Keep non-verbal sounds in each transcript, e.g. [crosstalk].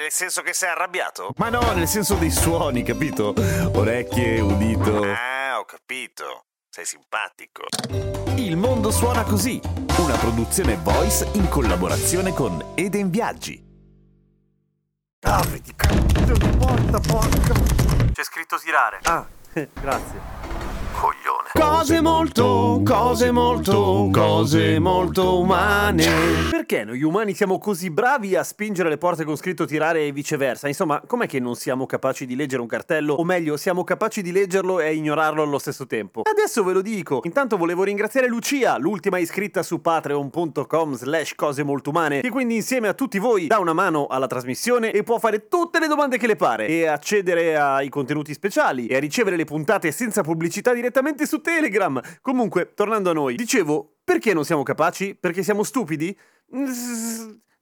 Nel senso che sei arrabbiato? Ma no, nel senso dei suoni, capito? Orecchie, udito. Ah, ho capito. Sei simpatico. Il mondo suona così, una produzione voice in collaborazione con Eden Viaggi. Ah, vedi, cazzo di porta, porca. C'è scritto tirare. Ah, [laughs] grazie. Cose molto, cose molto, cose molto umane. Perché noi umani siamo così bravi a spingere le porte con scritto tirare e viceversa? Insomma, com'è che non siamo capaci di leggere un cartello? O meglio, siamo capaci di leggerlo e ignorarlo allo stesso tempo? Adesso ve lo dico. Intanto volevo ringraziare Lucia, l'ultima iscritta su patreon.com slash cose molto umane, che quindi insieme a tutti voi dà una mano alla trasmissione e può fare tutte le domande che le pare e accedere ai contenuti speciali e a ricevere le puntate senza pubblicità direttamente su Telegram. Comunque, tornando a noi, dicevo, perché non siamo capaci? Perché siamo stupidi?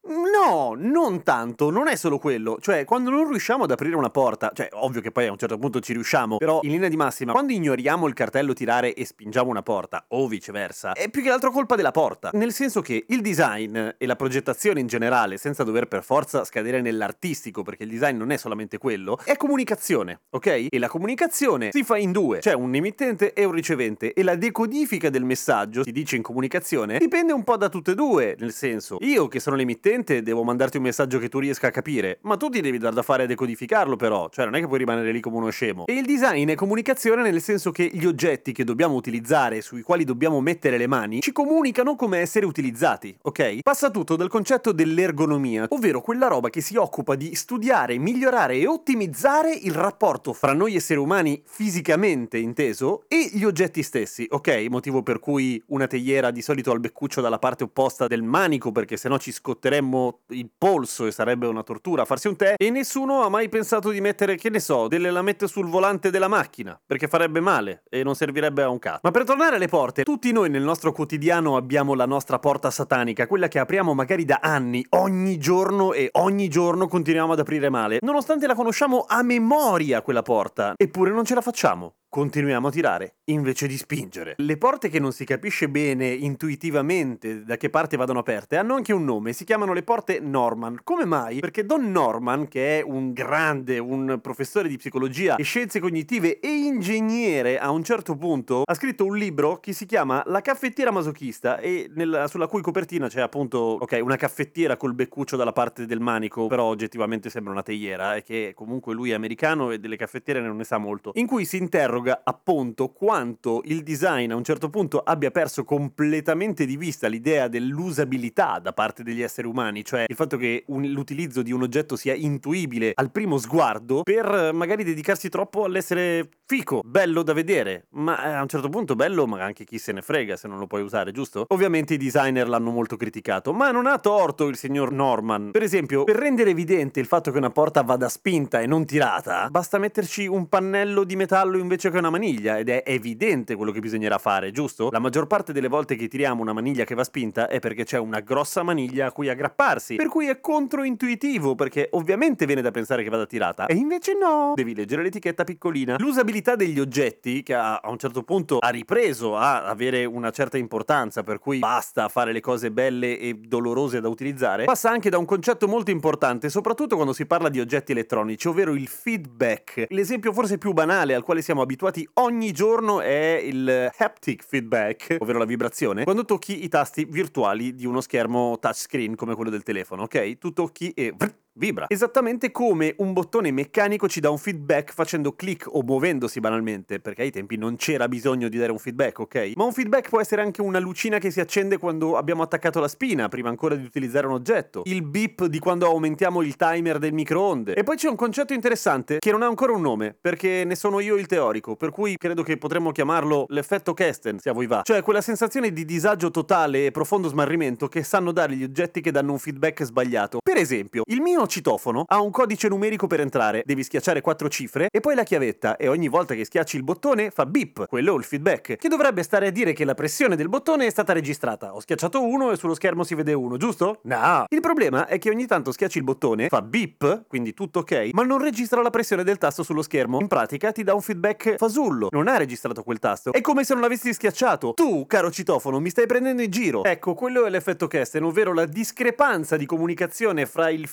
No, non tanto, non è solo quello. Cioè, quando non riusciamo ad aprire una porta, cioè, ovvio che poi a un certo punto ci riusciamo, però in linea di massima, quando ignoriamo il cartello tirare e spingiamo una porta, o viceversa, è più che altro colpa della porta. Nel senso che il design e la progettazione in generale, senza dover per forza scadere nell'artistico, perché il design non è solamente quello, è comunicazione, ok? E la comunicazione si fa in due, cioè un emittente e un ricevente, e la decodifica del messaggio, si dice in comunicazione, dipende un po' da tutte e due, nel senso, io che sono l'emittente, devo mandarti un messaggio che tu riesca a capire, ma tu ti devi dar da fare a decodificarlo però, cioè non è che puoi rimanere lì come uno scemo. E il design è comunicazione nel senso che gli oggetti che dobbiamo utilizzare, sui quali dobbiamo mettere le mani, ci comunicano come essere utilizzati, ok? Passa tutto dal concetto dell'ergonomia, ovvero quella roba che si occupa di studiare, migliorare e ottimizzare il rapporto fra noi esseri umani fisicamente inteso e gli oggetti stessi, ok? Motivo per cui una teiera di solito ha il beccuccio dalla parte opposta del manico perché sennò ci scotteremmo il polso e sarebbe una tortura farsi un tè e nessuno ha mai pensato di mettere, che ne so, delle lamette sul volante della macchina, perché farebbe male e non servirebbe a un cazzo. Ma per tornare alle porte, tutti noi nel nostro quotidiano abbiamo la nostra porta satanica, quella che apriamo magari da anni, ogni giorno e ogni giorno continuiamo ad aprire male, nonostante la conosciamo a memoria quella porta, eppure non ce la facciamo. Continuiamo a tirare invece di spingere. Le porte che non si capisce bene intuitivamente da che parte vadano aperte hanno anche un nome, si chiamano le porte Norman. Come mai? Perché Don Norman, che è un grande, un professore di psicologia e scienze cognitive e ingegnere a un certo punto, ha scritto un libro che si chiama La caffettiera masochista e nella, sulla cui copertina c'è appunto, ok, una caffettiera col beccuccio dalla parte del manico, però oggettivamente sembra una teiera e che comunque lui è americano e delle caffettiere non ne sa molto, in cui si interroga appunto quanto il design a un certo punto abbia perso completamente di vista l'idea dell'usabilità da parte degli esseri umani, cioè il fatto che un, l'utilizzo di un oggetto sia intuibile al primo sguardo per magari dedicarsi troppo all'essere fico, bello da vedere, ma a un certo punto bello, ma anche chi se ne frega se non lo puoi usare, giusto? Ovviamente i designer l'hanno molto criticato, ma non ha torto il signor Norman. Per esempio, per rendere evidente il fatto che una porta vada spinta e non tirata, basta metterci un pannello di metallo invece che una maniglia ed è evidente quello che bisognerà fare, giusto? La maggior parte delle volte che tiriamo una maniglia che va spinta è perché c'è una grossa maniglia a cui aggrapparsi, per cui è controintuitivo perché ovviamente viene da pensare che vada tirata e invece no, devi leggere l'etichetta piccolina. L'usabilità degli oggetti che a un certo punto ha ripreso a avere una certa importanza, per cui basta fare le cose belle e dolorose da utilizzare, passa anche da un concetto molto importante, soprattutto quando si parla di oggetti elettronici, ovvero il feedback. L'esempio forse più banale al quale siamo abituati ogni giorno è il haptic feedback, ovvero la vibrazione, quando tocchi i tasti virtuali di uno schermo touchscreen come quello del telefono, ok? Tu tocchi e vibra. Esattamente come un bottone meccanico ci dà un feedback facendo click o muovendosi banalmente, perché ai tempi non c'era bisogno di dare un feedback, ok? Ma un feedback può essere anche una lucina che si accende quando abbiamo attaccato la spina, prima ancora di utilizzare un oggetto. Il beep di quando aumentiamo il timer del microonde. E poi c'è un concetto interessante che non ha ancora un nome, perché ne sono io il teorico, per cui credo che potremmo chiamarlo l'effetto Kesten, se a voi va. Cioè quella sensazione di disagio totale e profondo smarrimento che sanno dare gli oggetti che danno un feedback sbagliato. Per esempio, il mio citofono ha un codice numerico per entrare, devi schiacciare quattro cifre e poi la chiavetta e ogni volta che schiacci il bottone fa beep, quello è il feedback, che dovrebbe stare a dire che la pressione del bottone è stata registrata. Ho schiacciato uno e sullo schermo si vede uno, giusto? No. Il problema è che ogni tanto schiacci il bottone, fa beep, quindi tutto ok, ma non registra la pressione del tasto sullo schermo. In pratica ti dà un feedback fasullo. Non ha registrato quel tasto. È come se non l'avessi schiacciato. Tu, caro citofono, mi stai prendendo in giro. Ecco, quello è l'effetto Kesten, ovvero la discrepanza di comunicazione fra il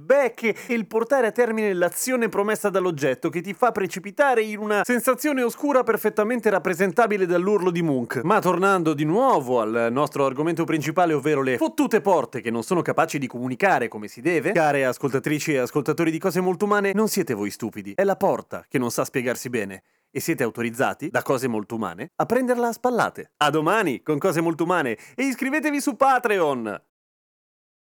feedback e il portare a termine l'azione promessa dall'oggetto che ti fa precipitare in una sensazione oscura perfettamente rappresentabile dall'urlo di Munch. Ma tornando di nuovo al nostro argomento principale, ovvero le fottute porte che non sono capaci di comunicare come si deve, care ascoltatrici e ascoltatori di cose molto umane, non siete voi stupidi, è la porta che non sa spiegarsi bene e siete autorizzati, da cose molto umane, a prenderla a spallate. A domani con cose molto umane e iscrivetevi su Patreon!